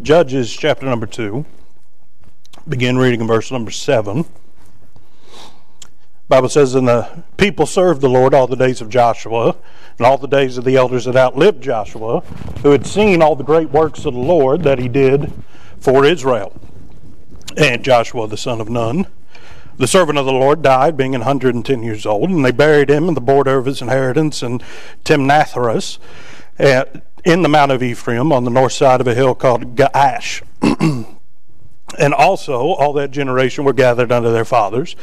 Judges chapter number 2. Begin reading in verse number 7. Bible says, And the people served the Lord all the days of Joshua, and all the days of the elders that outlived Joshua, who had seen all the great works of the Lord that he did for Israel. And Joshua the son of Nun, the servant of the Lord, died, being an 110 years old, and they buried him in the border of his inheritance in Timnathheres in the Mount of Ephraim on the north side of a hill called Gaash. and also all that generation were gathered unto their fathers.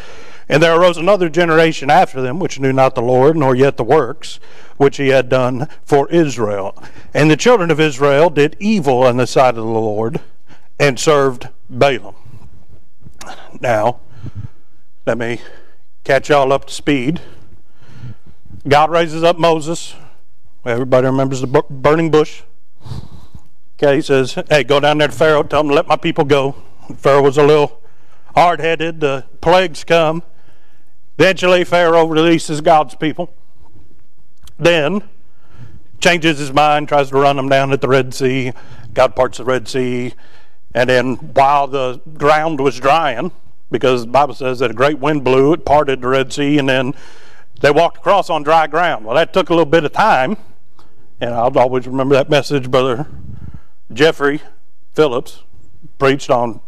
And there arose another generation after them, which knew not the Lord, nor yet the works which he had done for Israel. And the children of Israel did evil in the sight of the Lord, and served Baalim. Now, let me catch y'all up to speed. God raises up Moses Everybody remembers the burning bush? Okay, he says, hey, go down there to Pharaoh, tell him to let my people go. Pharaoh was a little hard headed. The plagues come. Eventually, Pharaoh releases God's people. Then, changes his mind, tries to run them down at the Red Sea. God parts the Red Sea. And then, while the ground was drying, because the Bible says that a great wind blew, it parted the Red Sea, and then they walked across on dry ground. Well, that took a little bit of time and I'll always remember that message, Brother Jeffrey Phillips preached on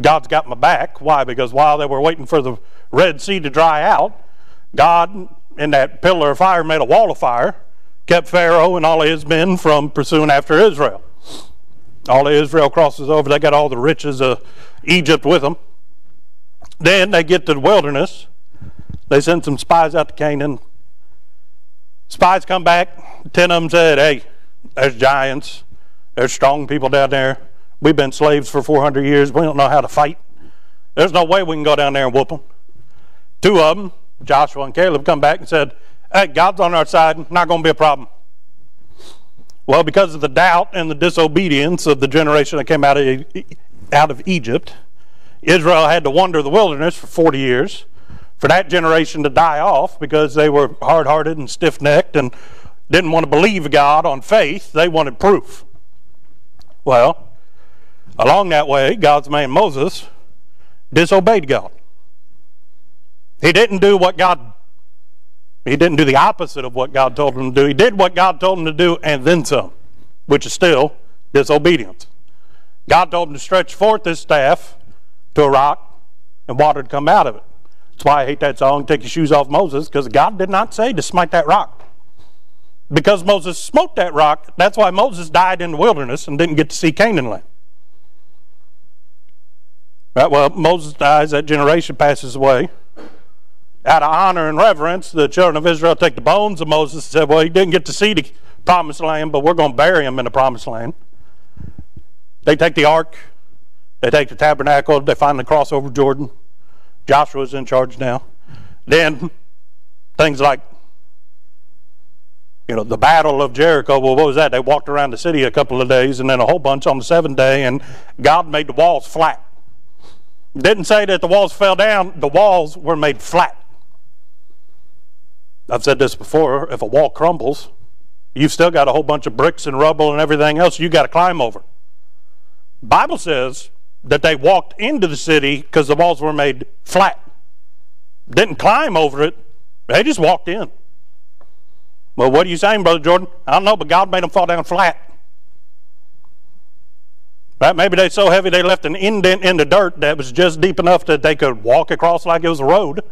God's got my back. Why? Because while they were waiting for the Red Sea to dry out, God, in that pillar of fire, made a wall of fire, kept Pharaoh and all his men from pursuing after Israel. All of Israel crosses over. They got all the riches of Egypt with them. Then they get to the wilderness. They send some spies out to Canaan. Spies come back. Ten of them said, Hey, there's giants. There's strong people down there. We've been slaves for 400 years. We don't know how to fight. There's no way we can go down there and whoop them. Two of them, Joshua and Caleb, come back and said, Hey, God's on our side. Not going to be a problem. Well, because of the doubt and the disobedience of the generation that came out of, out of Egypt, Israel had to wander the wilderness for 40 years for that generation to die off because they were hard hearted and stiff necked and didn't want to believe God on faith. They wanted proof. Well, along that way, God's man Moses disobeyed God. He didn't do what God he didn't do the opposite of what God told him to do. He did what God told him to do and then some, which is still disobedience. God told him to stretch forth his staff to a rock and water would come out of it. That's why I hate that song, Take Your Shoes Off Moses, because God did not say to smite that rock. Because Moses smote that rock, that's why Moses died in the wilderness and didn't get to see Canaan land. Right, well, Moses dies, that generation passes away. Out of honor and reverence, the children of Israel take the bones of Moses and said, Well, he didn't get to see the promised land, but we're going to bury him in the promised land. They take the ark, they take the tabernacle, they finally cross over Jordan. Joshua's in charge now. Then things like, you know, the Battle of Jericho. Well, what was that? They walked around the city a couple of days and then a whole bunch on the seventh day, and God made the walls flat. Didn't say that the walls fell down, the walls were made flat. I've said this before if a wall crumbles, you've still got a whole bunch of bricks and rubble and everything else you got to climb over. Bible says that they walked into the city because the walls were made flat. Didn't climb over it, they just walked in. Well, what are you saying, Brother Jordan? I don't know, but God made them fall down flat. Right? Maybe they're so heavy they left an indent in the dirt that was just deep enough that they could walk across like it was a road.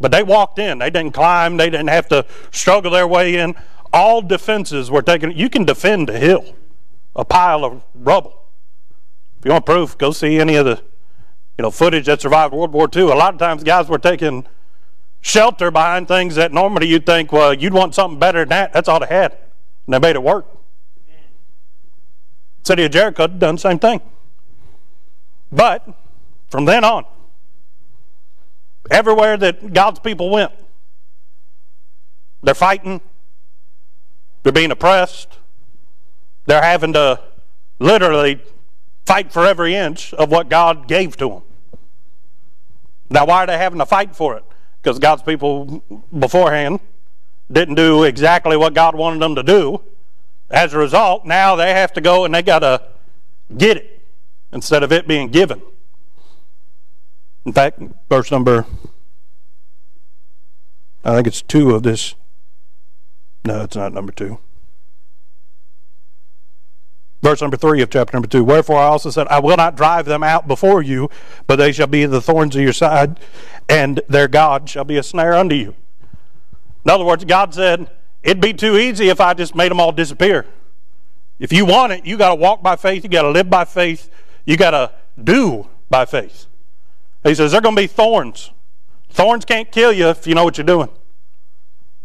But they walked in. They didn't climb. They didn't have to struggle their way in. All defenses were taken. You can defend a hill, a pile of rubble you want proof, go see any of the you know footage that survived World War II. A lot of times, guys were taking shelter behind things that normally you'd think, well, you'd want something better than that. That's all they had, and they made it work. City of Jericho done the same thing. But from then on, everywhere that God's people went, they're fighting, they're being oppressed, they're having to literally fight for every inch of what God gave to them. Now, why are they having to fight for it? Because God's people beforehand didn't do exactly what God wanted them to do. As a result, now they have to go and they got to get it instead of it being given. In fact, verse number, I think it's two of this. No, it's not number two. Verse number three of chapter number two. Wherefore I also said, I will not drive them out before you, but they shall be the thorns of your side, and their God shall be a snare unto you. In other words, God said, It'd be too easy if I just made them all disappear. If you want it, you got to walk by faith, you got to live by faith, you got to do by faith. He says, They're going to be thorns. Thorns can't kill you if you know what you're doing.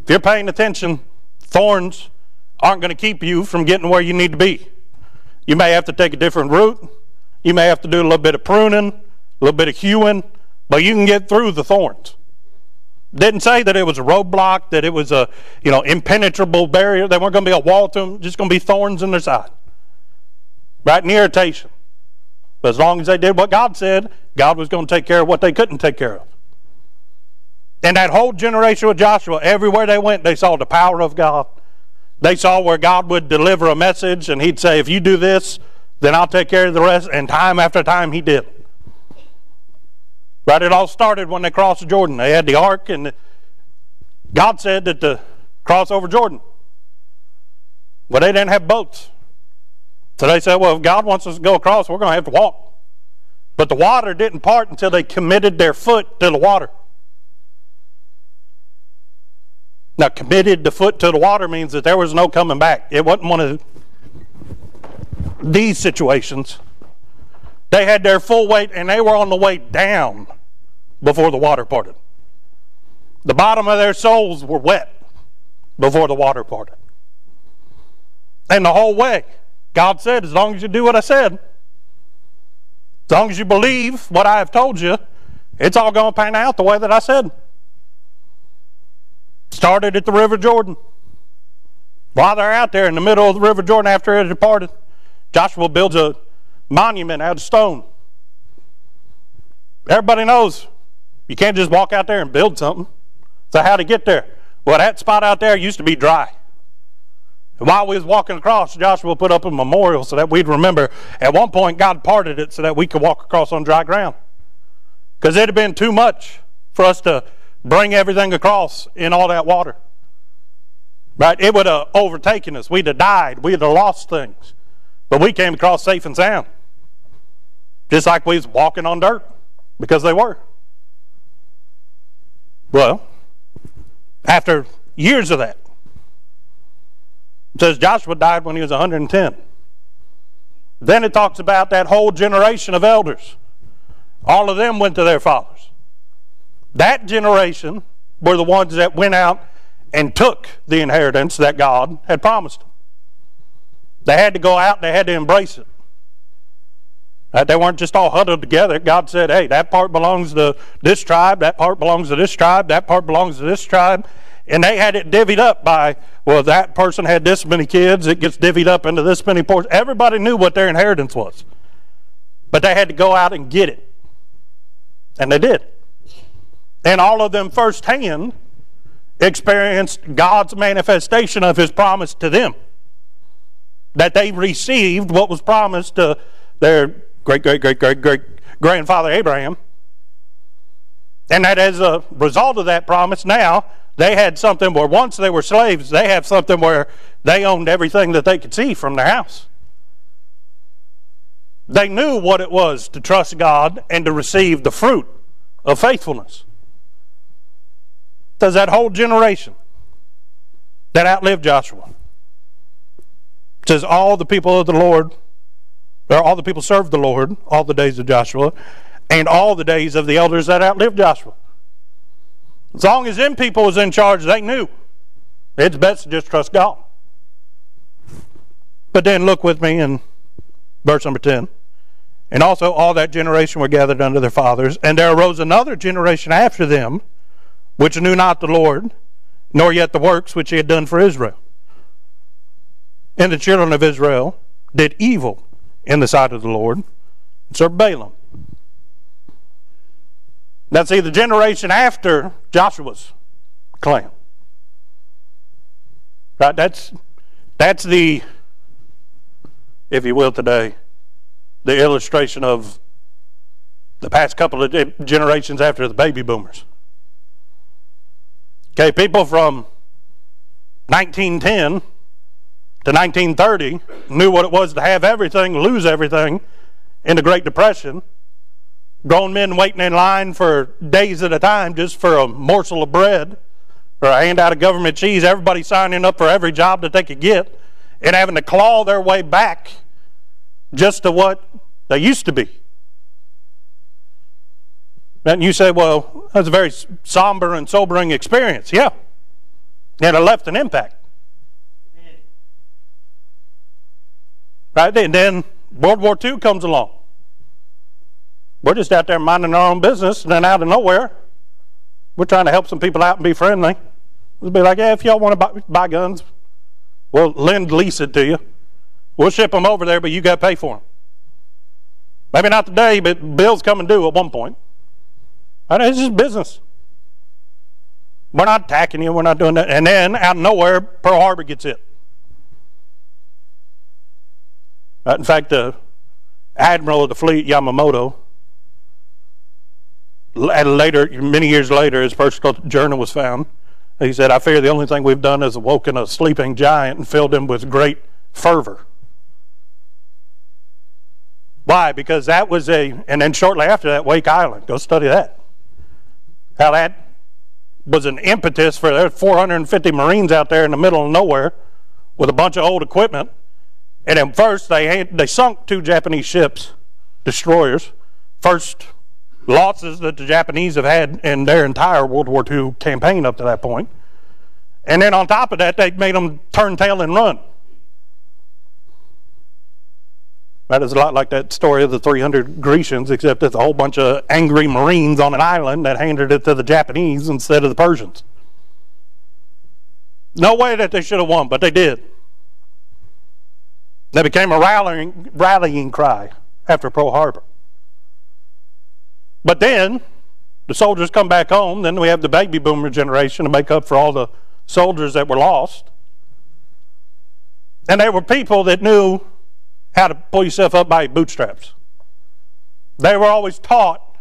If you're paying attention, thorns aren't going to keep you from getting where you need to be. You may have to take a different route. You may have to do a little bit of pruning, a little bit of hewing, but you can get through the thorns. Didn't say that it was a roadblock, that it was a you know impenetrable barrier. They weren't going to be a wall to them, just going to be thorns in their side. Right? And irritation. But as long as they did what God said, God was going to take care of what they couldn't take care of. And that whole generation with Joshua, everywhere they went, they saw the power of God. They saw where God would deliver a message and he'd say, if you do this, then I'll take care of the rest. And time after time he did. Right? It all started when they crossed Jordan. They had the ark and God said that to cross over Jordan. But they didn't have boats. So they said, well, if God wants us to go across, we're going to have to walk. But the water didn't part until they committed their foot to the water. Now, committed the foot to the water means that there was no coming back. It wasn't one of these situations. They had their full weight and they were on the way down before the water parted. The bottom of their soles were wet before the water parted. And the whole way, God said, as long as you do what I said, as long as you believe what I have told you, it's all going to pan out the way that I said. Started at the River Jordan. While they're out there in the middle of the River Jordan after it departed, Joshua builds a monument out of stone. Everybody knows you can't just walk out there and build something. So how to get there? Well, that spot out there used to be dry. While we was walking across, Joshua put up a memorial so that we'd remember. At one point, God parted it so that we could walk across on dry ground. Because it had been too much for us to bring everything across in all that water. Right? It would have overtaken us. We'd have died. We'd have lost things. But we came across safe and sound. Just like we was walking on dirt. Because they were. Well, after years of that, says Joshua died when he was 110. Then it talks about that whole generation of elders. All of them went to their fathers. That generation were the ones that went out and took the inheritance that God had promised them. They had to go out, they had to embrace it. They weren't just all huddled together. God said, hey, that part belongs to this tribe, that part belongs to this tribe, that part belongs to this tribe. And they had it divvied up by, well, that person had this many kids, it gets divvied up into this many portions. Everybody knew what their inheritance was. But they had to go out and get it. And they did. And all of them firsthand experienced God's manifestation of his promise to them. That they received what was promised to their great, great, great, great, great grandfather Abraham. And that as a result of that promise, now they had something where once they were slaves, they have something where they owned everything that they could see from their house. They knew what it was to trust God and to receive the fruit of faithfulness. Does that whole generation that outlived Joshua says all the people of the Lord, or all the people served the Lord all the days of Joshua, and all the days of the elders that outlived Joshua. As long as them people was in charge, they knew it's best to just trust God. But then look with me in verse number 10. And also all that generation were gathered unto their fathers, and there arose another generation after them, which knew not the Lord, nor yet the works which he had done for Israel. And the children of Israel did evil in the sight of the Lord, and served Baalim. Now, see, the generation after Joshua's clan. Right? That's, that's the, if you will, today, the illustration of the past couple of generations after the baby boomers. Okay, people from 1910 to 1930 knew what it was to have everything, lose everything in the Great Depression. Grown men waiting in line for days at a time just for a morsel of bread or a handout of government cheese. Everybody signing up for every job that they could get and having to claw their way back just to what they used to be. And you say, well, that's a very somber and sobering experience. Yeah. And it left an impact. Right? And then World War II comes along. We're just out there minding our own business, and then out of nowhere, we're trying to help some people out and be friendly. We'll be like, yeah, if y'all want to buy, buy guns, we'll lend lease it to you. We'll ship them over there, but you got to pay for them. Maybe not today, but bills come and due at one point. And it's just business. We're not attacking you. We're not doing that. And then out of nowhere, Pearl Harbor gets hit. In fact, the admiral of the fleet, Yamamoto, later, many years later, his personal journal was found. He said, I fear the only thing we've done is awoken a sleeping giant and filled him with great fervor. Why? Because that was a, and then shortly after that, Wake Island. Go study that. How that was an impetus for there 450 Marines out there in the middle of nowhere with a bunch of old equipment and then first, they, they sunk two Japanese ships, destroyers. First losses that the Japanese have had in their entire World War II campaign up to that point. And then on top of that, they made them turn tail and run. That is a lot like that story of the 300 Grecians, except it's a whole bunch of angry Marines on an island that handed it to the Japanese instead of the Persians. No way that they should have won, but they did. That became a rallying, rallying cry after Pearl Harbor. But then the soldiers come back home. Then we have the baby boomer generation to make up for all the soldiers that were lost. And they were people that knew how to pull yourself up by your bootstraps. They were always taught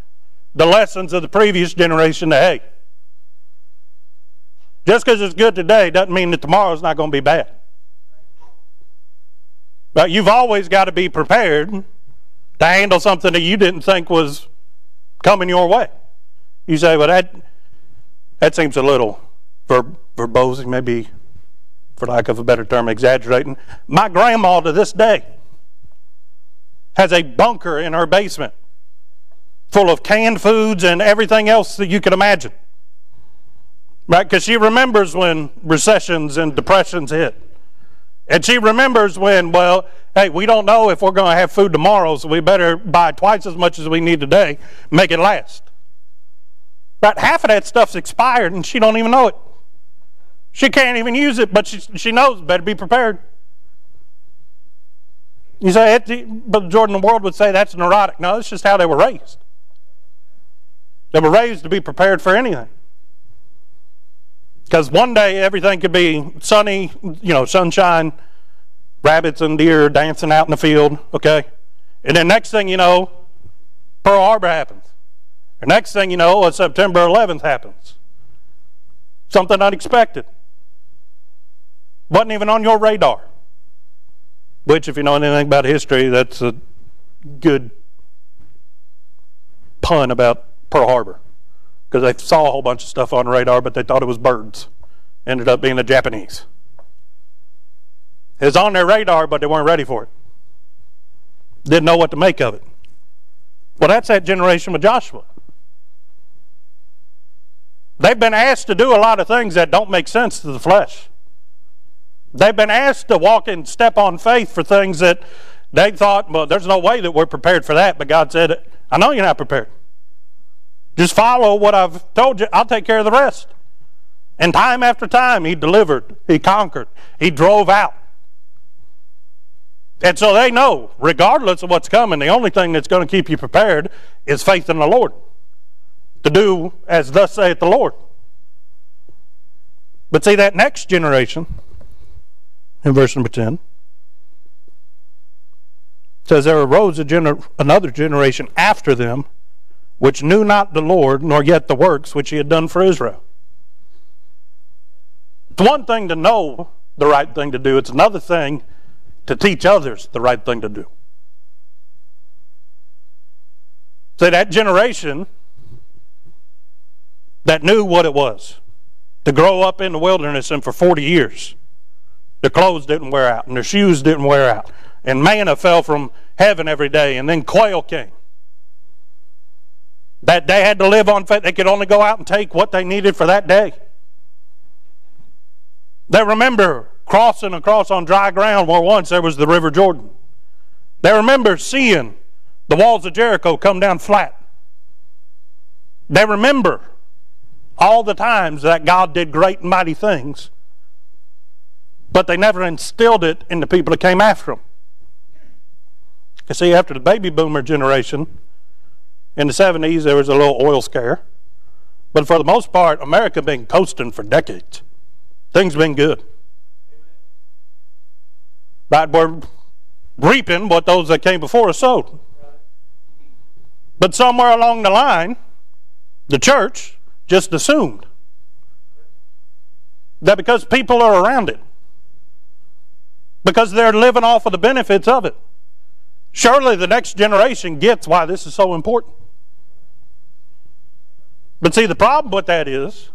the lessons of the previous generation that, hey, just because it's good today doesn't mean that tomorrow's not going to be bad. But you've always got to be prepared to handle something that you didn't think was coming your way. You say, well, that, that seems a little ver- verbose, maybe, for lack of a better term, exaggerating. My grandma to this day has a bunker in her basement full of canned foods and everything else that you can imagine. Right? Because she remembers when recessions and depressions hit. And she remembers when, well, hey, we don't know if we're going to have food tomorrow, so we better buy twice as much as we need today, make it last. About half of that stuff's expired and she don't even know it. She can't even use it, but she, she knows better be prepared. You say, but Jordan, the world would say that's neurotic. No, it's just how they were raised. They were raised to be prepared for anything. Because one day everything could be sunny, you know, sunshine, rabbits and deer dancing out in the field, okay? And then next thing you know, Pearl Harbor happens. The next thing you know, September 11th happens. Something unexpected. Wasn't even on your radar. Which, if you know anything about history, that's a good pun about Pearl Harbor because they saw a whole bunch of stuff on radar, but they thought it was birds. Ended up being the Japanese. It was on their radar, but they weren't ready for it. Didn't know what to make of it. Well, that's that generation with Joshua. They've been asked to do a lot of things that don't make sense to the flesh. They've been asked to walk and step on faith for things that they thought, well, there's no way that we're prepared for that. But God said, it, I know you're not prepared. Just follow what I've told you. I'll take care of the rest. And time after time, he delivered, he conquered, he drove out. And so they know, regardless of what's coming, the only thing that's going to keep you prepared is faith in the Lord. To do as thus saith the Lord. But see, that next generation, in verse number 10, It says, There arose gener- another generation after them, which knew not the Lord, nor yet the works which he had done for Israel. It's one thing to know the right thing to do, it's another thing to teach others the right thing to do. So that generation that knew what it was to grow up in the wilderness and for 40 years, their clothes didn't wear out and their shoes didn't wear out, and manna fell from heaven every day, and then quail came. That they had to live on faith. They could only go out and take what they needed for that day. They remember crossing across on dry ground where once there was the River Jordan. They remember seeing the walls of Jericho come down flat. They remember all the times that God did great and mighty things, but they never instilled it in the people that came after them. You see, after the baby boomer generation, in the 70s, there was a little oil scare. But for the most part, America been coasting for decades. Things been good. Right, we're reaping what those that came before us sowed. But somewhere along the line, the church just assumed that because people are around it, because they're living off of the benefits of it, surely the next generation gets why this is so important. But see, the problem with that is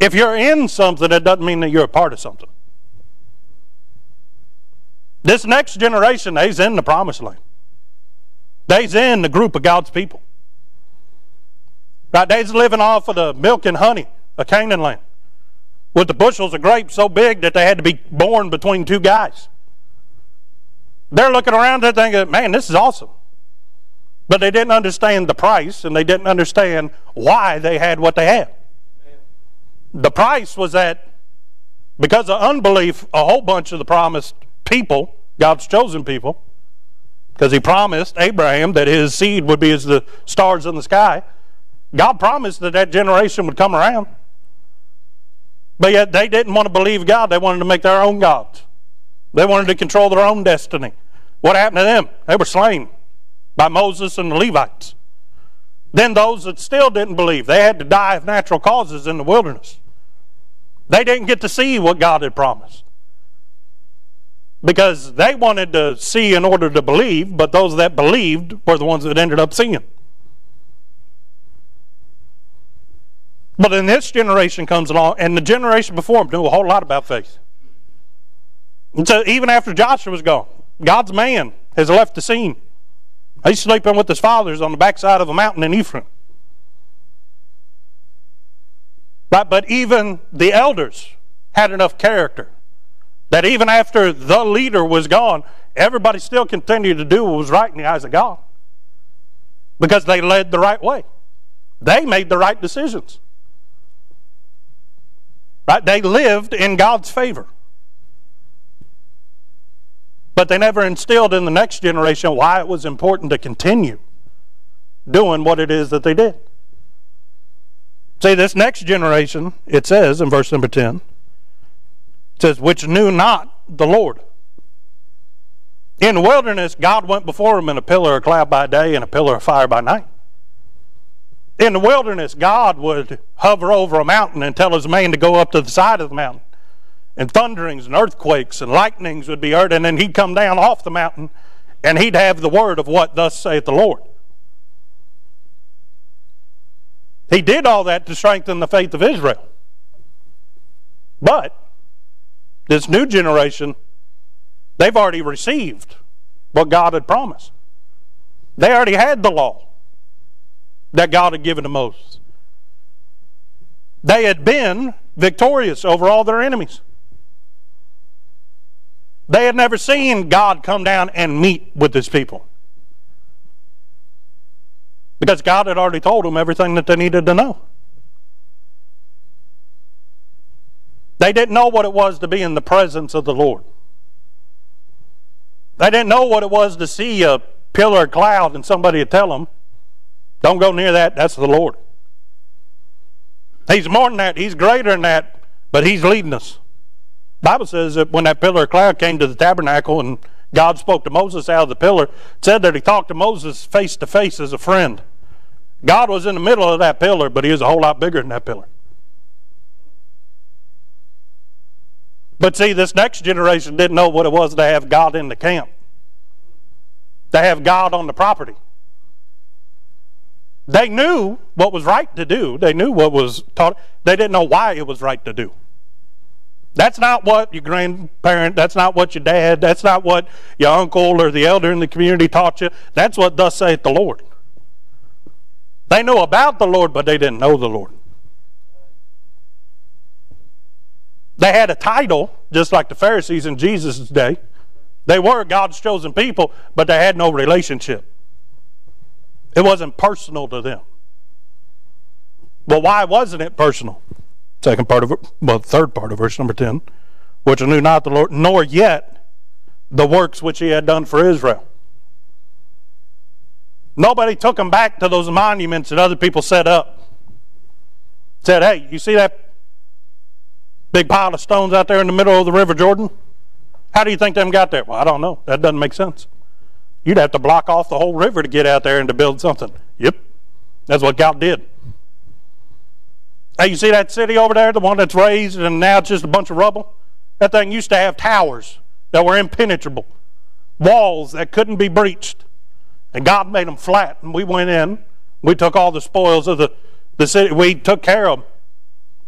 if you're in something, it doesn't mean that you're a part of something. This next generation, they's in the promised land. They's in the group of God's people. Right? They's living off of the milk and honey of Canaan land. With the bushels of grapes so big that they had to be born between two guys. They're looking around and thinking, man, this is awesome. But they didn't understand the price and they didn't understand why they had what they had. The price was that because of unbelief, a whole bunch of the promised people, God's chosen people, because he promised Abraham that his seed would be as the stars in the sky. God promised that that generation would come around. But yet they didn't want to believe God. They wanted to make their own gods. They wanted to control their own destiny. What happened to them? They were slain by Moses and the Levites. Then those that still didn't believe, they had to die of natural causes in the wilderness. They didn't get to see what God had promised because they wanted to see in order to believe, but those that believed were the ones that ended up seeing. But then this generation comes along, and the generation before them knew a whole lot about faith. And so even after Joshua was gone, God's man has left the scene. He's sleeping with his fathers on the backside of a mountain in Ephraim. Right, but even the elders had enough character that even after the leader was gone, everybody still continued to do what was right in the eyes of God because they led the right way. They made the right decisions. Right? They lived in God's favor. But they never instilled in the next generation why it was important to continue doing what it is that they did. See, this next generation, it says in verse number 10, it says, which knew not the Lord. In the wilderness, God went before them in a pillar of cloud by day and a pillar of fire by night. In the wilderness, God would hover over a mountain and tell his man to go up to the side of the mountain. And thunderings and earthquakes and lightnings would be heard, and then he'd come down off the mountain and he'd have the word of what thus saith the Lord. He did all that to strengthen the faith of Israel. But this new generation, they've already received what God had promised. They already had the law that God had given to Moses. They had been victorious over all their enemies. They had never seen God come down and meet with his people. Because God had already told them everything that they needed to know. They didn't know what it was to be in the presence of the Lord. They didn't know what it was to see a pillar of cloud and somebody would tell them, don't go near that, that's the Lord. He's more than that, He's greater than that, but He's leading us. The Bible says that when that pillar of cloud came to the tabernacle and God spoke to Moses out of the pillar. It said that he talked to Moses face to face as a friend. God was in the middle of that pillar, but he was a whole lot bigger than that pillar. But see, this next generation didn't know what it was to have God in the camp, to have God on the property. They knew what was right to do. They knew what was taught. They didn't know why it was right to do. That's not what your grandparent, that's not what your dad, that's not what your uncle or the elder in the community taught you. That's what thus saith the Lord. They know about the Lord, but they didn't know the Lord. They had a title, just like the Pharisees in Jesus' day. They were God's chosen people, but they had no relationship. It wasn't personal to them. Well, why wasn't it personal? Second part of well, third part of verse number 10, which knew not the Lord, nor yet the works which he had done for Israel. Nobody took them back to those monuments that other people set up. Said, hey, you see that big pile of stones out there in the middle of the River Jordan? How do you think them got there? Well, I don't know. That doesn't make sense. You'd have to block off the whole river to get out there and to build something. Yep. That's what God did. Hey, you see that city over there, the one that's razed and now it's just a bunch of rubble? That thing used to have towers that were impenetrable, walls that couldn't be breached. And God made them flat. And we went in, we took all the spoils of the, the city, we took care of them.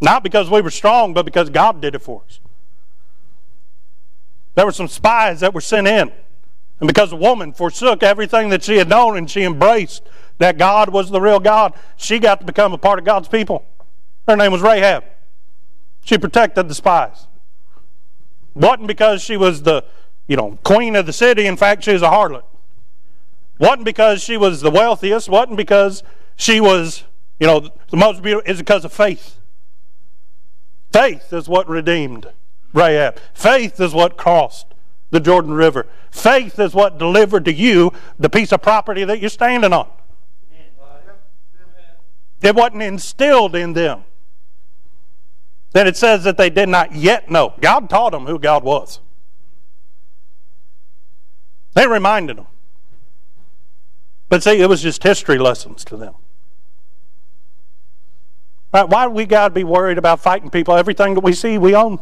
Not because we were strong, but because God did it for us. There were some spies that were sent in. And because the woman forsook everything that she had known and she embraced that God was the real God, she got to become a part of God's people. Her name was Rahab. She protected the spies. Wasn't because she was the, you know, queen of the city. In fact, she was a harlot. Wasn't because she was the wealthiest. Wasn't because she was, you know, the most beautiful. It's because of faith. Faith is what redeemed Rahab. Faith is what crossed the Jordan River. Faith is what delivered to you the piece of property that you're standing on. It wasn't instilled in them. Then it says that they did not yet know. God taught them who God was. They reminded them. But see, it was just history lessons to them. Right? Why do we got to be worried about fighting people? Everything that we see, we own.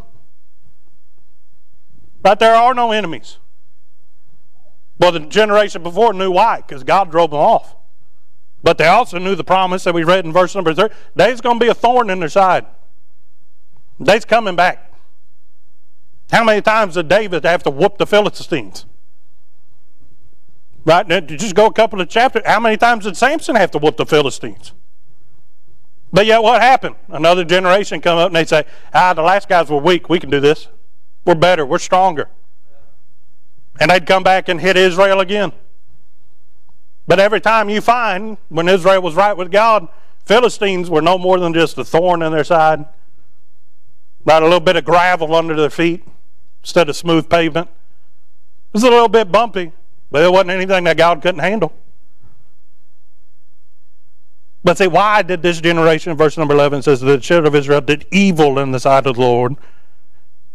Right? There are no enemies. Well, the generation before knew why, because God drove them off. But they also knew the promise that we read in verse number 3. There's going to be a thorn in their side. They's coming back. How many times did David have to whoop the Philistines? Right? Now, just go a couple of chapters. How many times did Samson have to whoop the Philistines? But yet, what happened? Another generation come up and they say, "Ah, the last guys were weak. We can do this." We're better. We're stronger. And they'd come back and hit Israel again. But every time you find when Israel was right with God, Philistines were no more than just a thorn in their side, about a little bit of gravel under their feet instead of smooth pavement. It was a little bit bumpy, but it wasn't anything that God couldn't handle. But see, why did this generation, verse number 11 says, the children of Israel did evil in the sight of the Lord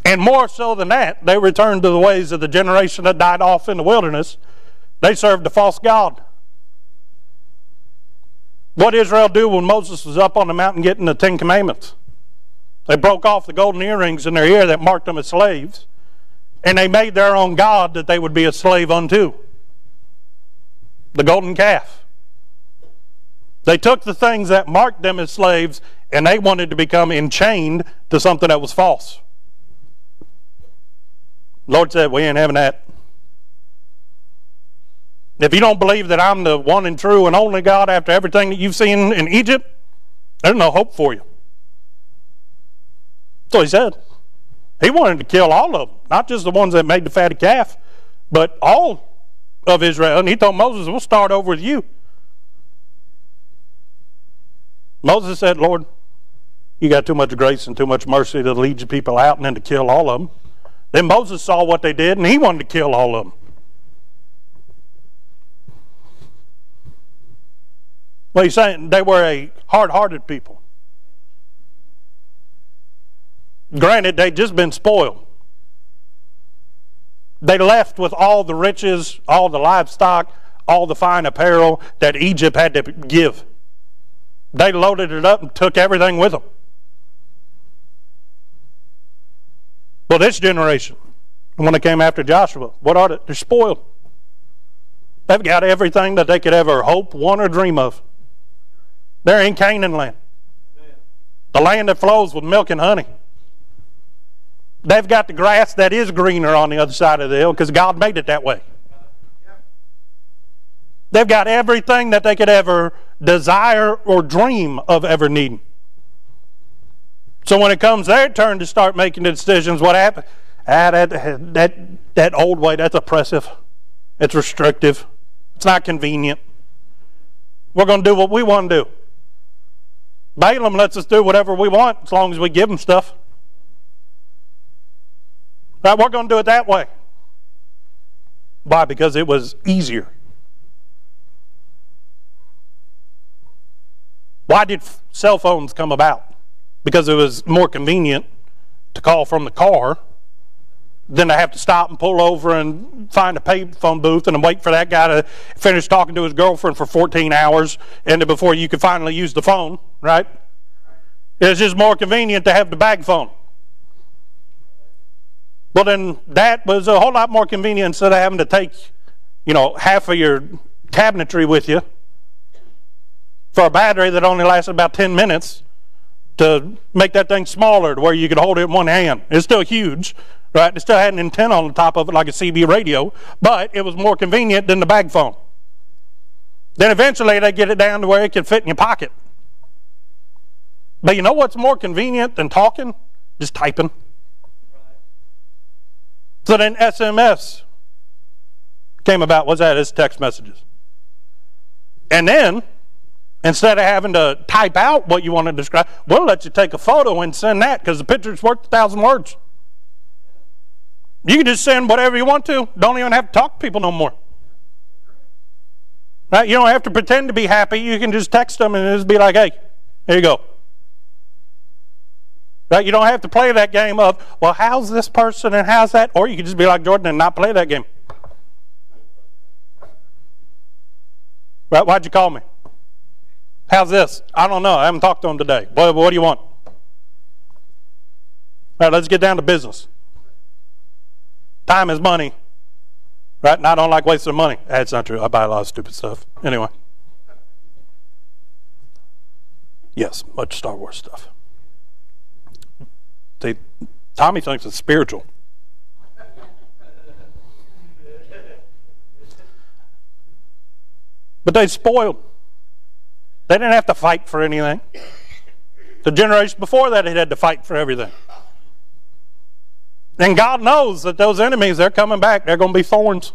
and more so than that, they returned to the ways of the generation that died off in the wilderness. They served a false God. What did Israel do when Moses was up on the mountain getting the Ten Commandments? They broke off the golden earrings in their ear that marked them as slaves, and they made their own God that they would be a slave unto the golden calf. They took the things that marked them as slaves and they wanted to become enchained to something that was false. Lord said, We ain't having that. If you don't believe that I'm the one and true and only God after everything that you've seen in Egypt, there's no hope for you. So he said. He wanted to kill all of them, not just the ones that made the fatty calf, but all of Israel. And he told Moses, We'll start over with you. Moses said, Lord, you got too much grace and too much mercy to lead your people out and then to kill all of them. Then Moses saw what they did and he wanted to kill all of them. Well, he's saying they were a hard hearted people. Granted, they'd just been spoiled. They left with all the riches, all the livestock, all the fine apparel that Egypt had to give. They loaded it up and took everything with them. Well, this generation, when it came after Joshua, what are they? They're spoiled. They've got everything that they could ever hope, want, or dream of. They're in Canaan land, the land that flows with milk and honey. They've got the grass that is greener on the other side of the hill because God made it that way. They've got everything that they could ever desire or dream of ever needing. So when it comes their turn to start making the decisions, what happens? Ah, that, that, that old way, that's oppressive. It's restrictive. It's not convenient. We're going to do what we want to do. Balaam lets us do whatever we want as long as we give him stuff. Right, we're going to do it that way. Why? Because it was easier. Why did cell phones come about? Because it was more convenient to call from the car than to have to stop and pull over and find a payphone booth and wait for that guy to finish talking to his girlfriend for 14 hours and before you could finally use the phone, right? It's just more convenient to have the bag phone. Well, then that was a whole lot more convenient instead of having to take, you know, half of your cabinetry with you for a battery that only lasted about 10 minutes to make that thing smaller to where you could hold it in one hand. It's still huge, right? It still had an antenna on the top of it like a CB radio, but it was more convenient than the bag phone. Then eventually they get it down to where it can fit in your pocket. But you know what's more convenient than talking? Just typing. So then SMS came about. What's that? It's text messages. And then, instead of having to type out what you want to describe, we'll let you take a photo and send that because the picture's worth a thousand words. You can just send whatever you want to. Don't even have to talk to people no more. Right? You don't have to pretend to be happy. You can just text them and just be like, hey, here you go. Right? You don't have to play that game of, well, how's this person and how's that? Or you can just be like Jordan and not play that game. Right? Why'd you call me? How's this? I don't know. I haven't talked to him today. What, what do you want? All right, let's get down to business. Time is money. Right? And I don't like wasting money. That's not true. I buy a lot of stupid stuff. Anyway. Yes, much Star Wars stuff. They, Tommy thinks it's spiritual. But they spoiled. They didn't have to fight for anything. The generation before that, they had to fight for everything. And God knows that those enemies, they're coming back. They're going to be thorns.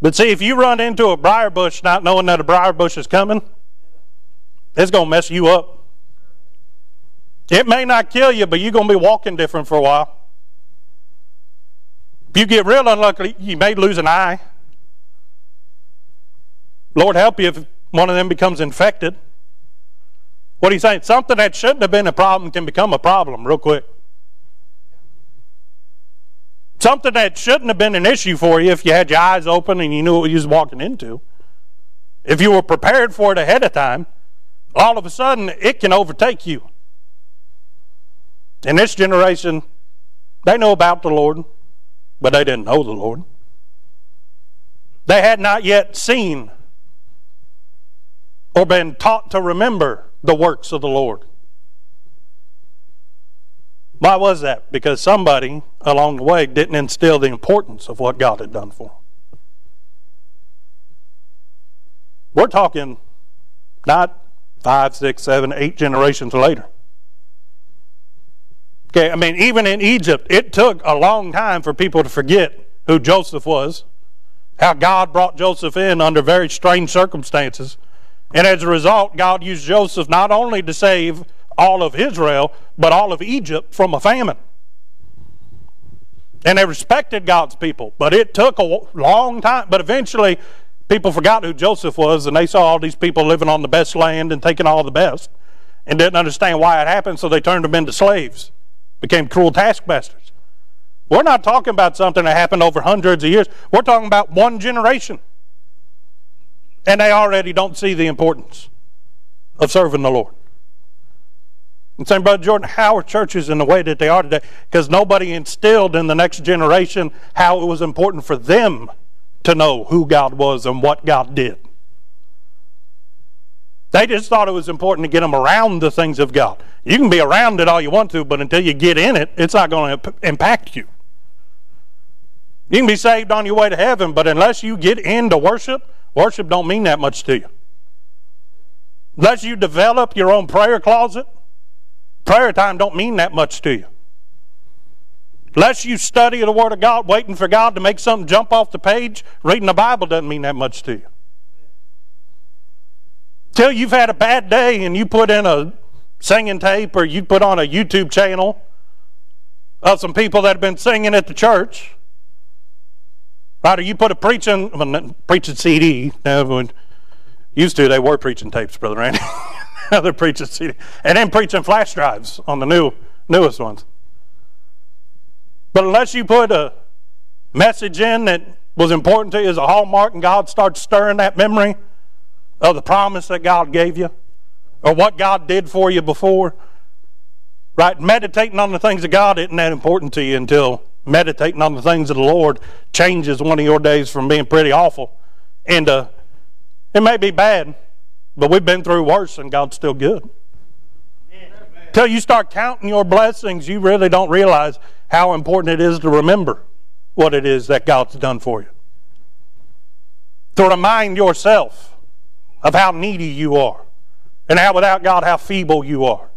But see, if you run into a briar bush not knowing that a briar bush is coming, it's going to mess you up. It may not kill you, but you're going to be walking different for a while. If you get real unlucky, you may lose an eye. Lord help you if one of them becomes infected. What he's saying, something that shouldn't have been a problem can become a problem real quick. Something that shouldn't have been an issue for you if you had your eyes open and you knew what you was walking into. If you were prepared for it ahead of time, all of a sudden it can overtake you. In this generation, they know about the Lord, but they didn't know the Lord. They had not yet seen or been taught to remember the works of the Lord. Why was that? Because somebody along the way didn't instill the importance of what God had done for them. We're talking not five, six, seven, eight generations later. Okay, I mean, even in Egypt, it took a long time for people to forget who Joseph was, how God brought Joseph in under very strange circumstances. And as a result, God used Joseph not only to save all of Israel, but all of Egypt from a famine. And they respected God's people, but it took a long time. But eventually, people forgot who Joseph was, and they saw all these people living on the best land and taking all the best, and didn't understand why it happened, so they turned them into slaves became cruel taskmasters. We're not talking about something that happened over hundreds of years. We're talking about one generation. And they already don't see the importance of serving the Lord. And saying, Brother Jordan, how are churches in the way that they are today? Because nobody instilled in the next generation how it was important for them to know who God was and what God did. They just thought it was important to get them around the things of God. You can be around it all you want to, but until you get in it, it's not going to impact you. You can be saved on your way to heaven, but unless you get into worship, worship don't mean that much to you. Unless you develop your own prayer closet, prayer time don't mean that much to you. Unless you study the Word of God, waiting for God to make something jump off the page, reading the Bible doesn't mean that much to you. Till you've had a bad day and you put in a singing tape or you put on a YouTube channel of some people that have been singing at the church Or you put a preaching well, preaching CD. No, used to they were preaching tapes, brother Randy. they're preaching CD, and then preaching flash drives on the new newest ones. But unless you put a message in that was important to you as a hallmark, and God starts stirring that memory of the promise that God gave you, or what God did for you before, right? Meditating on the things of God isn't that important to you until meditating on the things of the Lord changes one of your days from being pretty awful. And uh, it may be bad, but we've been through worse and God's still good. Until you start counting your blessings, you really don't realize how important it is to remember what it is that God's done for you. To remind yourself of how needy you are and how without God, how feeble you are.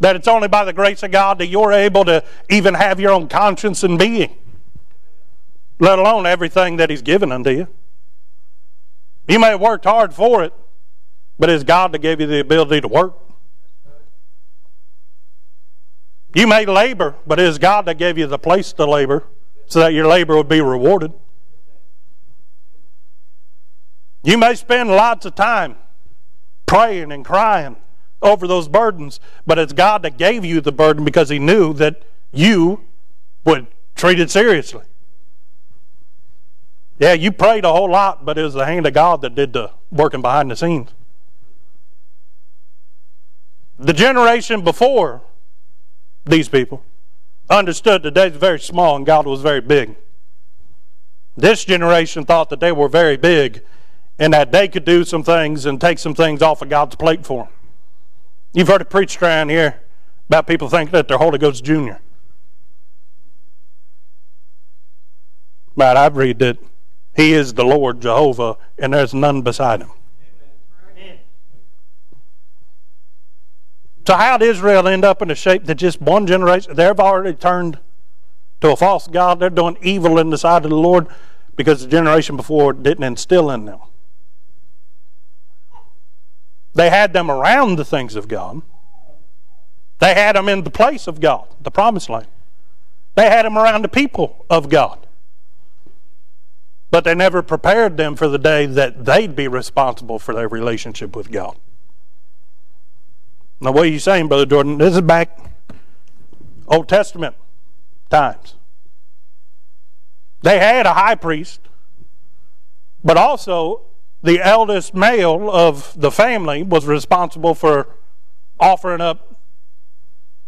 That it's only by the grace of God that you're able to even have your own conscience and being, let alone everything that He's given unto you. You may have worked hard for it, but it's God that gave you the ability to work. You may labor, but it is God that gave you the place to labor so that your labor would be rewarded. You may spend lots of time praying and crying over those burdens, but it's God that gave you the burden because He knew that you would treat it seriously. Yeah, you prayed a whole lot, but it was the hand of God that did the working behind the scenes. The generation before these people understood that they was very small and God was very big. This generation thought that they were very big and that they could do some things and take some things off of God's plate for them. You've heard it preached around here about people thinking that they're Holy Ghost Junior. But I've read that He is the Lord Jehovah, and there's none beside Him. So how did Israel end up in a shape that just one generation they've already turned to a false god? They're doing evil in the sight of the Lord because the generation before didn't instill in them. They had them around the things of God. They had them in the place of God, the promised land. They had them around the people of God. But they never prepared them for the day that they'd be responsible for their relationship with God. Now, what are you saying, Brother Jordan? This is back Old Testament times. They had a high priest, but also the eldest male of the family was responsible for offering up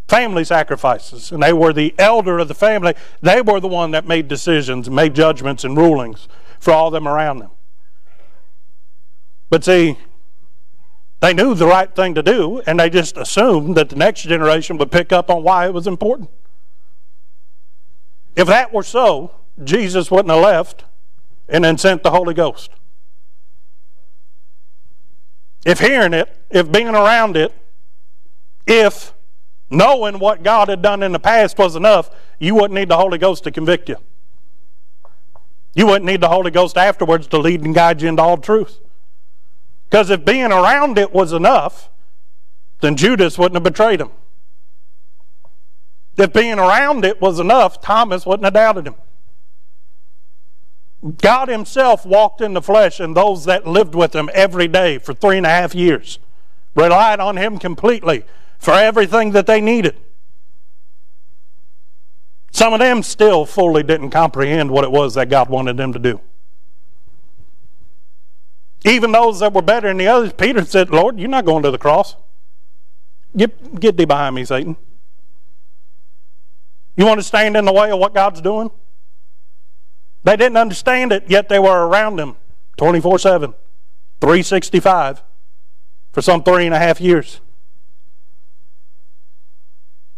family sacrifices. And they were the elder of the family. They were the one that made decisions, made judgments and rulings for all them around them. But see, they knew the right thing to do, and they just assumed that the next generation would pick up on why it was important. If that were so, Jesus wouldn't have left and then sent the Holy Ghost. If hearing it, if being around it, if knowing what God had done in the past was enough, you wouldn't need the Holy Ghost to convict you. You wouldn't need the Holy Ghost afterwards to lead and guide you into all truth. Because if being around it was enough, then Judas wouldn't have betrayed him. If being around it was enough, Thomas wouldn't have doubted him. God Himself walked in the flesh, and those that lived with Him every day for three and a half years relied on Him completely for everything that they needed. Some of them still fully didn't comprehend what it was that God wanted them to do. Even those that were better than the others, Peter said, Lord, you're not going to the cross. Get, get thee behind me, Satan. You want to stand in the way of what God's doing? They didn't understand it, yet they were around him 24 7, 365 for some three and a half years.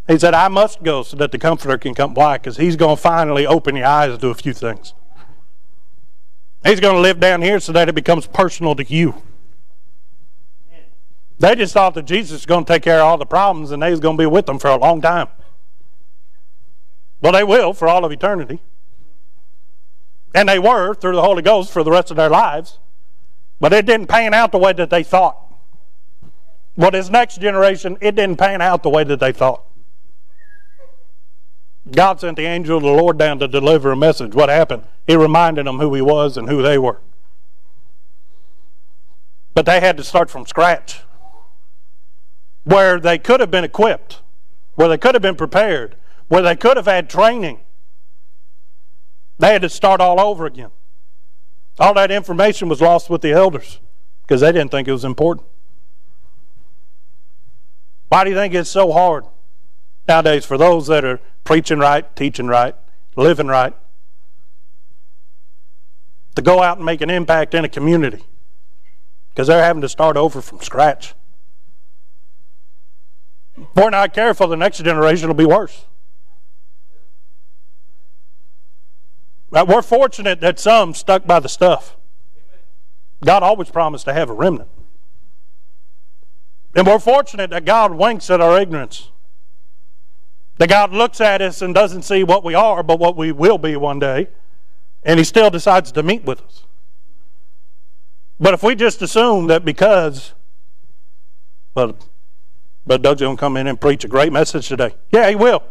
He said, I must go so that the Comforter can come. Why? Because he's going to finally open your eyes to a few things. He's going to live down here so that it becomes personal to you. They just thought that Jesus was going to take care of all the problems and they was going to be with them for a long time. Well, they will for all of eternity. And they were through the Holy Ghost for the rest of their lives. But it didn't pan out the way that they thought. Well, this next generation, it didn't pan out the way that they thought. God sent the angel of the Lord down to deliver a message. What happened? He reminded them who he was and who they were. But they had to start from scratch. Where they could have been equipped, where they could have been prepared, where they could have had training, they had to start all over again. All that information was lost with the elders because they didn't think it was important. Why do you think it's so hard nowadays for those that are preaching right, teaching right, living right, to go out and make an impact in a community because they're having to start over from scratch. If we're not careful, the next generation will be worse. We're fortunate that some stuck by the stuff. God always promised to have a remnant. And we're fortunate that God winks at our ignorance. That God looks at us and doesn't see what we are, but what we will be one day. And He still decides to meet with us. But if we just assume that because, well, but Doug's going to come in and preach a great message today. Yeah, he will.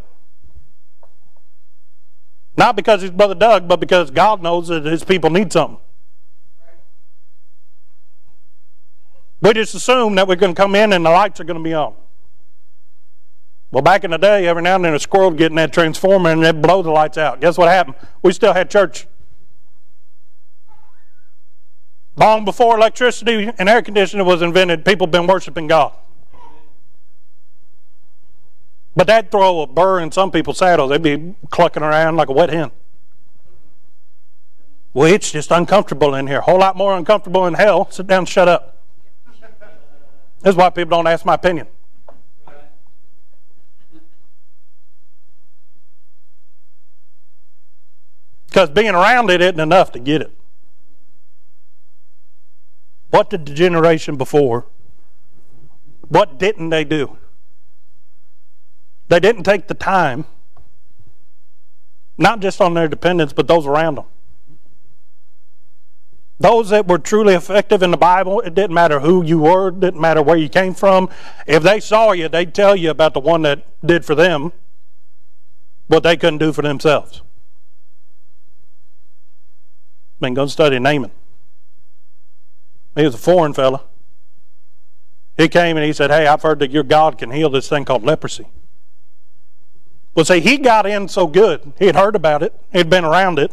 Not because he's Brother Doug, but because God knows that his people need something. We just assume that we're going to come in and the lights are going to be on. Well, back in the day, every now and then a squirrel would get in that transformer and it'd blow the lights out. Guess what happened? We still had church. Long before electricity and air conditioning was invented, people been worshiping God. But that'd throw a burr in some people's saddles. They'd be clucking around like a wet hen. Well, it's just uncomfortable in here. A whole lot more uncomfortable in hell. Sit down shut up. That's why people don't ask my opinion. Because being around it isn't enough to get it. What did the generation before? What didn't they do? They didn't take the time, not just on their dependents, but those around them. Those that were truly effective in the Bible, it didn't matter who you were, it didn't matter where you came from. If they saw you, they'd tell you about the one that did for them what they couldn't do for themselves. Been going to study Naaman. He was a foreign fella. He came and he said, Hey, I've heard that your God can heal this thing called leprosy. Well, see, he got in so good. He had heard about it, he'd been around it.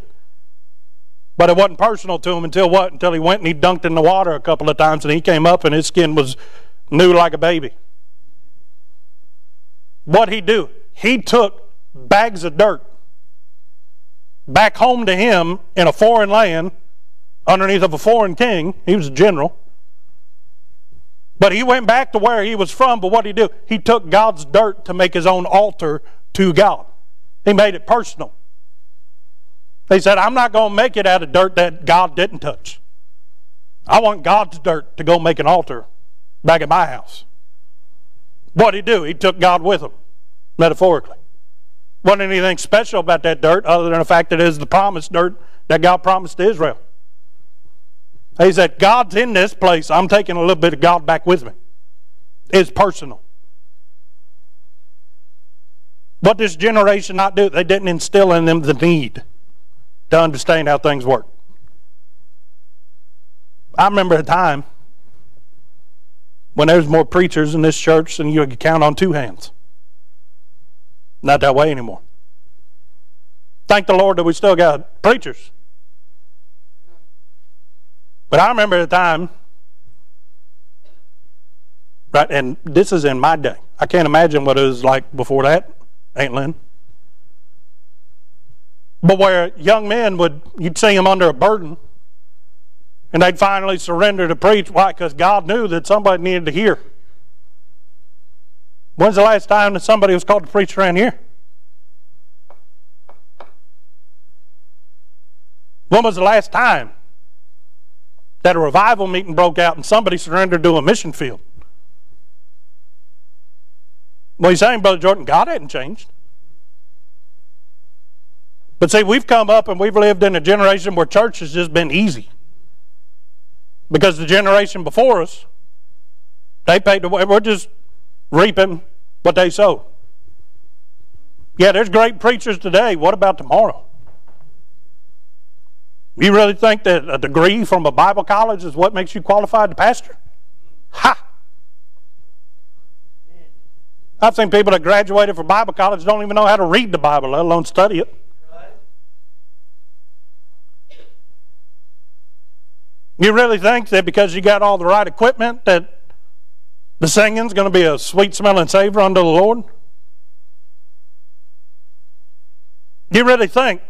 But it wasn't personal to him until what? Until he went and he dunked in the water a couple of times and he came up and his skin was new like a baby. What'd he do? He took bags of dirt back home to him in a foreign land underneath of a foreign king. He was a general. But he went back to where he was from, but what did he do? He took God's dirt to make his own altar to God. He made it personal. He said, I'm not going to make it out of dirt that God didn't touch. I want God's dirt to go make an altar back at my house. What did he do? He took God with him, metaphorically. Wasn't anything special about that dirt other than the fact that it is the promised dirt that God promised to Israel. He said, God's in this place. I'm taking a little bit of God back with me. It's personal. What does generation not do? They didn't instill in them the need to understand how things work. I remember a time when there was more preachers in this church than you could count on two hands. Not that way anymore. Thank the Lord that we still got preachers. But I remember the time, right, and this is in my day. I can't imagine what it was like before that, Aunt Lynn. But where young men would, you'd see them under a burden, and they'd finally surrender to preach. Why? Because God knew that somebody needed to hear. When's the last time that somebody was called to preach around here? When was the last time that a revival meeting broke out and somebody surrendered to a mission field? Well, he's saying, Brother Jordan, God hadn't changed. But see, we've come up and we've lived in a generation where church has just been easy. Because the generation before us, they paid the way. We're just reaping what they sow. Yeah, there's great preachers today. What about tomorrow? You really think that a degree from a Bible college is what makes you qualified to pastor? Ha! I've seen people that graduated from Bible college don't even know how to read the Bible, let alone study it. You really think that because you got all the right equipment that the singing's going to be a sweet smelling savor unto the Lord? You really think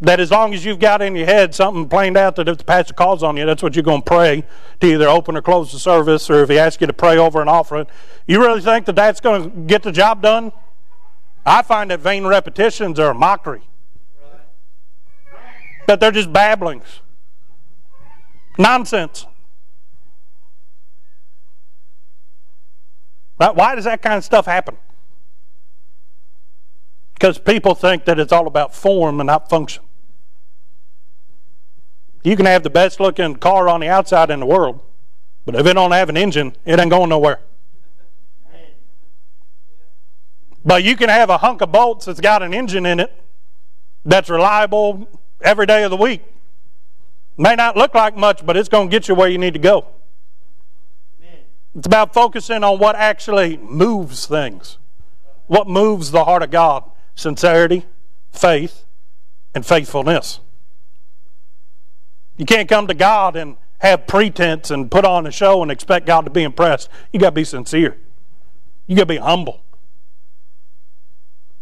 that as long as you've got in your head something planned out that if the pastor calls on you, that's what you're going to pray to either open or close the service, or if he asks you to pray over an offering, you really think that that's going to get the job done? I find that vain repetitions are a mockery. That they're just babblings. Nonsense. Why does that kind of stuff happen? Because people think that it's all about form and not function. You can have the best looking car on the outside in the world, but if it don't have an engine, it ain't going nowhere. But you can have a hunk of bolts that's got an engine in it that's reliable every day of the week. May not look like much, but it's going to get you where you need to go. It's about focusing on what actually moves things, what moves the heart of God sincerity, faith, and faithfulness. You can't come to God and have pretense and put on a show and expect God to be impressed. You got to be sincere. You got to be humble.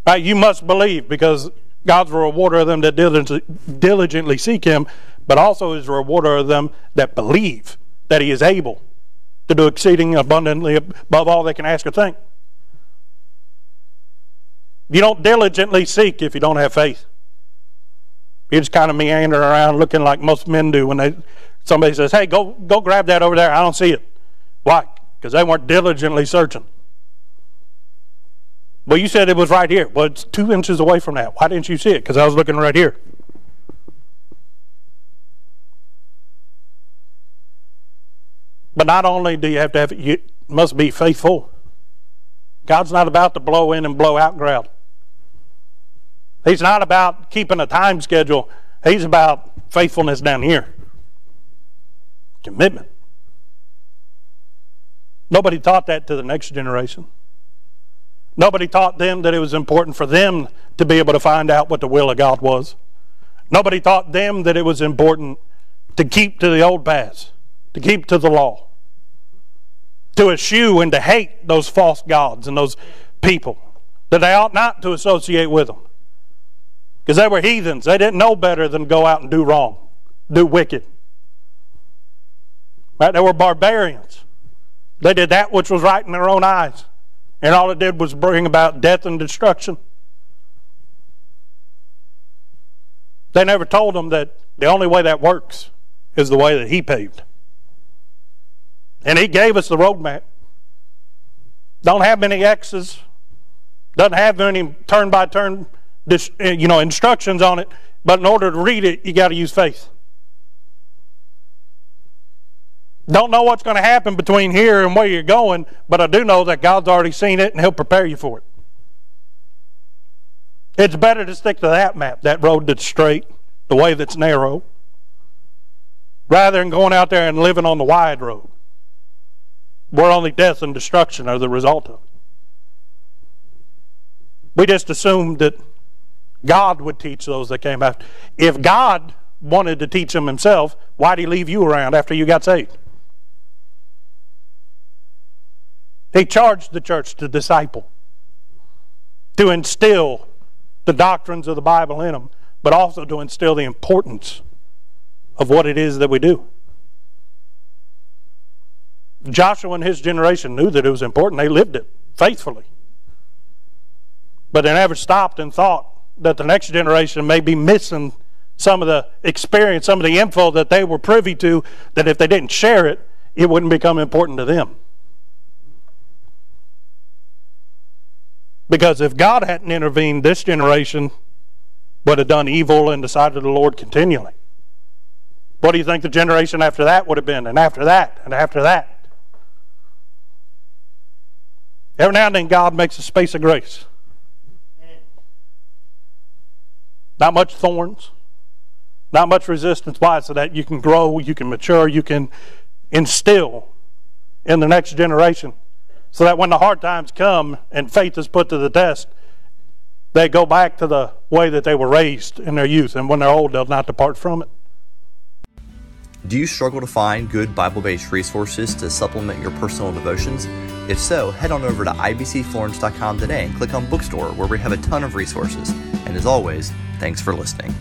Right? You must believe because God's a rewarder of them that diligently seek Him, but also is a rewarder of them that believe that He is able to do exceeding abundantly above all they can ask or think. You don't diligently seek if you don't have faith. You just kind of meander around looking like most men do when they somebody says, "Hey, go go grab that over there." I don't see it. Why? Because they weren't diligently searching. Well, you said it was right here. Well, it's two inches away from that. Why didn't you see it? Because I was looking right here. But not only do you have to have, you must be faithful. God's not about to blow in and blow out crowd. He's not about keeping a time schedule. He's about faithfulness down here. Commitment. Nobody taught that to the next generation. Nobody taught them that it was important for them to be able to find out what the will of God was. Nobody taught them that it was important to keep to the old paths to keep to the law, to eschew and to hate those false gods and those people, that they ought not to associate with them. Because they were heathens. They didn't know better than go out and do wrong, do wicked. Right? They were barbarians. They did that which was right in their own eyes. And all it did was bring about death and destruction. They never told them that the only way that works is the way that He paved. And he gave us the roadmap. Don't have many X's. Doesn't have any turn by turn Eh, you know instructions on it, but in order to read it, you got to use faith. Don't know what's going to happen between here and where you're going, but I do know that God's already seen it and He'll prepare you for it. It's better to stick to that map, that road that's straight, the way that's narrow, rather than going out there and living on the wide road where only death and destruction are the result of. We just assumed that God would teach those that came after. If God wanted to teach them himself, why'd he leave you around after you got saved? He charged the church to disciple, to instill the doctrines of the Bible in them, but also to instill the importance of what it is that we do. Joshua and his generation knew that it was important. They lived it faithfully. But they never stopped and thought that the next generation may be missing some of the experience, some of the info that they were privy to, that if they didn't share it, it wouldn't become important to them. Because if God hadn't intervened, this generation would have done evil and decided the Lord continually. What do you think the generation after that would have been? And after that, and after that. Every now and then, God makes a space of grace. Not much thorns, not much resistance. Why? So that you can grow, you can mature, you can instill in the next generation. So that when the hard times come and faith is put to the test, they go back to the way that they were raised in their youth. And when they're old, they'll not depart from it. Do you struggle to find good Bible based resources to supplement your personal devotions? If so, head on over to ibcflorence.com today and click on Bookstore, where we have a ton of resources. And as always, thanks for listening.